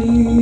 Hey.